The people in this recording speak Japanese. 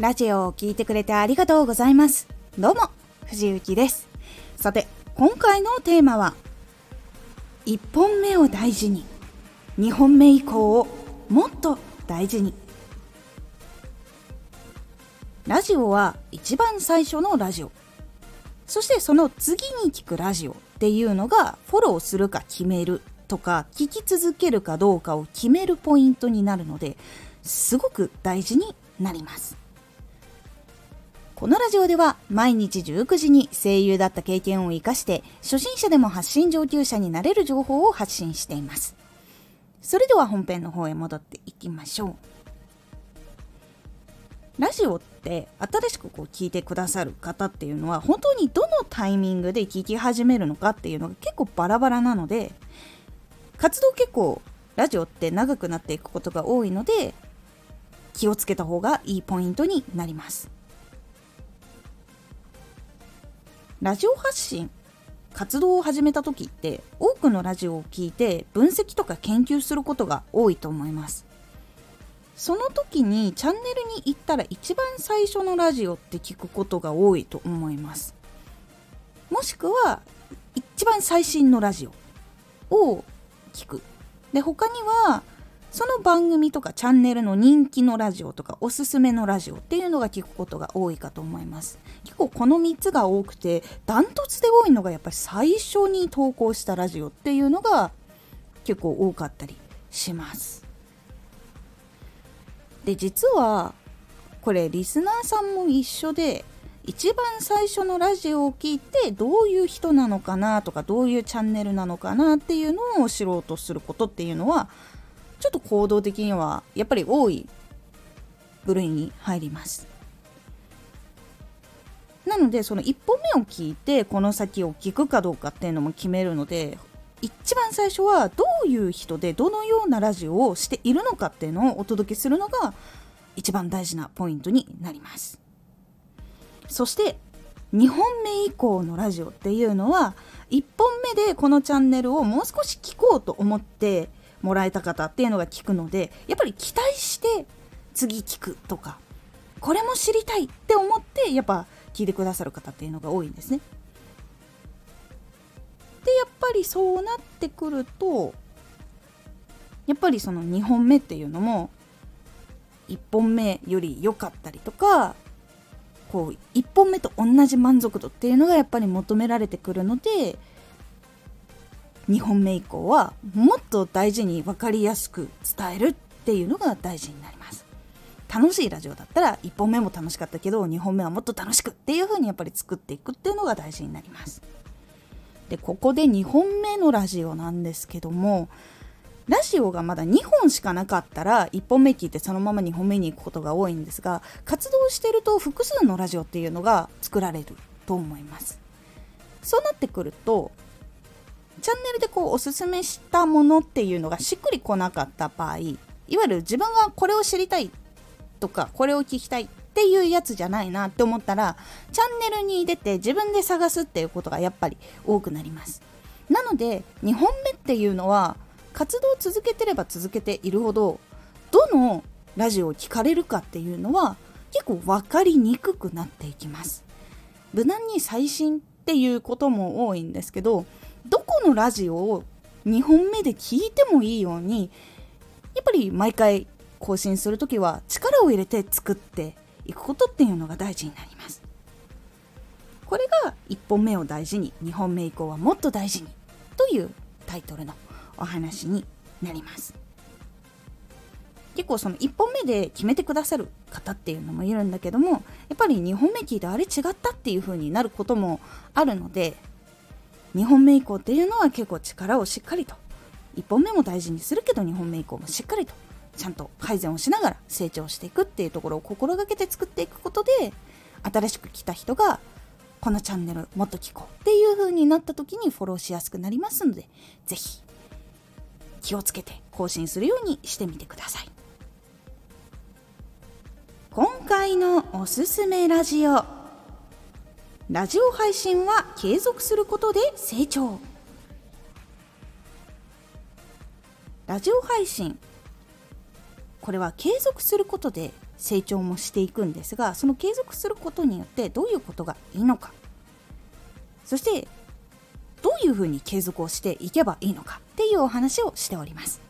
ラジオを聴いてくれてありがとうございます。どうも藤幸です。さて今回のテーマは1本目を大事に2本目以降をもっと大事に。ラジオは一番最初のラジオ。そしてその次に聞くラジオっていうのがフォローするか決めるとか聞き続けるかどうかを決めるポイントになるのですごく大事になります。このラジオでは毎日19時に声優だった経験を生かして初心者でも発信上級者になれる情報を発信しています。それでは本編の方へ戻っていきましょう。ラジオって新しくこう聞いてくださる方っていうのは本当にどのタイミングで聞き始めるのかっていうのが結構バラバラなので活動結構ラジオって長くなっていくことが多いので気をつけた方がいいポイントになります。ラジオ発信活動を始めた時って多くのラジオを聞いて分析とか研究することが多いと思います。その時にチャンネルに行ったら一番最初のラジオって聞くことが多いと思います。もしくは一番最新のラジオを聞く。で他にはその番組とかチャンネルの人気のラジオとかおすすめのラジオっていうのが聞くことが多いかと思います。結構この3つが多くてダントツで多いのがやっぱり最初に投稿したラジオっていうのが結構多かったりします。で実はこれリスナーさんも一緒で一番最初のラジオを聞いてどういう人なのかなとかどういうチャンネルなのかなっていうのを知ろうとすることっていうのはちょっと行動的にはやっぱり多い部類に入ります。なのでその1本目を聞いてこの先を聞くかどうかっていうのも決めるので一番最初はどういう人でどのようなラジオをしているのかっていうのをお届けするのが一番大事なポイントになります。そして2本目以降のラジオっていうのは1本目でこのチャンネルをもう少し聞こうと思ってもらえた方っていうのが聞くのでやっぱり期待して次聞くとかこれも知りたいって思ってやっぱ聞いてくださる方っていうのが多いんですね。でやっぱりそうなってくるとやっぱりその2本目っていうのも1本目より良かったりとかこう1本目と同じ満足度っていうのがやっぱり求められてくるので2本目以降はもっと大事に分かりやすく伝えるっていうのが大事になります。楽しいラジオだったら1本目も楽しかったけど2本目はもっと楽しくっていう風にやっぱり作っていくっていうのが大事になります。でここで2本目のラジオなんですけどもラジオがまだ2本しかなかったら1本目聞いてそのまま2本目に行くことが多いんですが活動してると複数のラジオっていうのが作られると思います。そうなってくるとチャンネルでこうおすすめしたものっていうのがしっくりこなかった場合いわゆる自分がこれを知りたいとかこれを聞きたいっていうやつじゃないなって思ったらチャンネルに出て自分で探すっていうことがやっぱり多くなります。なので2本目っていうのは活動を続けてれば続けているほどどのラジオを聴かれるかっていうのは結構分かりにくくなっていきます。無難に最新っていうことも多いんですけどどこのラジオを2本目で聞いてもいいようにやっぱり毎回更新する時は力を入れて作っていくことっていうのが大事になります。これが1本目を大事に2本目以降はもっと大事にというタイトルのお話になります。結構その1本目で決めてくださる方っていうのもいるんだけどもやっぱり2本目聞いてあれ違ったっていう風になることもあるので2本目以降っていうのは結構力をしっかりと。1本目も大事にするけど2本目以降もしっかりと。ちゃんと改善をしながら成長していくっていうところを心がけて作っていくことで新しく来た人がこのチャンネルもっと聞こうっていう風になった時にフォローしやすくなりますので是非気をつけて更新するようにしてみてください。今回のおすすめラジオ。ラジオ配信は継続することで成長。ラジオ配信これは継続することで成長もしていくんですがその継続することによってどういうことがいいのか。そしてどういうふうに継続をしていけばいいのかっていうお話をしております。